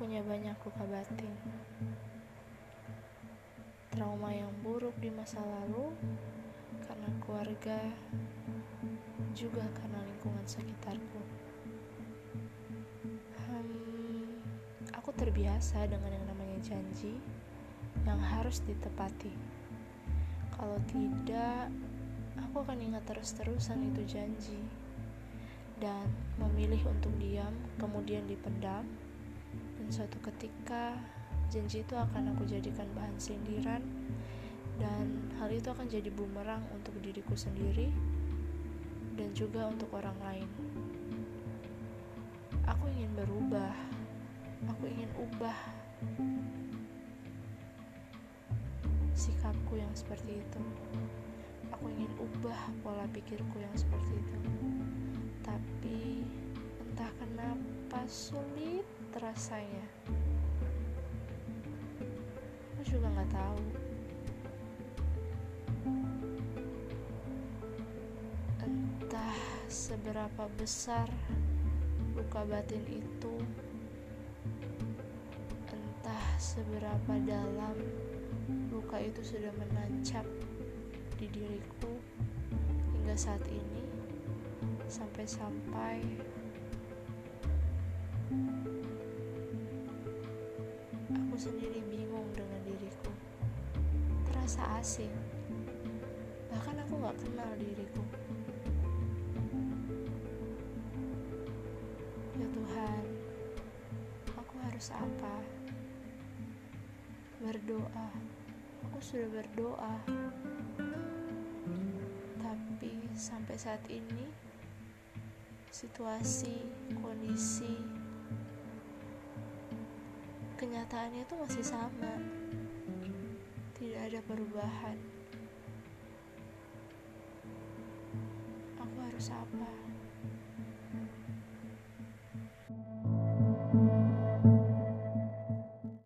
punya banyak luka batin, trauma yang buruk di masa lalu karena keluarga, juga karena lingkungan sekitarku. Hmm, aku terbiasa dengan yang namanya janji yang harus ditepati. Kalau tidak, aku akan ingat terus-terusan itu janji dan memilih untuk diam, kemudian dipendam dan suatu ketika janji itu akan aku jadikan bahan sindiran, dan hal itu akan jadi bumerang untuk diriku sendiri dan juga untuk orang lain. Aku ingin berubah, aku ingin ubah sikapku yang seperti itu. Aku ingin ubah pola pikirku yang seperti itu tapi entah kenapa sulit rasanya. Aku juga nggak tahu. Entah seberapa besar luka batin itu, entah seberapa dalam luka itu sudah menancap di diriku hingga saat ini sampai-sampai sendiri bingung dengan diriku. Terasa asing. Bahkan aku gak kenal diriku. Ya Tuhan aku harus apa? Berdoa. Aku sudah berdoa. Tapi sampai saat ini situasi, kondisi, kenyataannya itu masih sama. Tidak ada perubahan. Aku harus apa?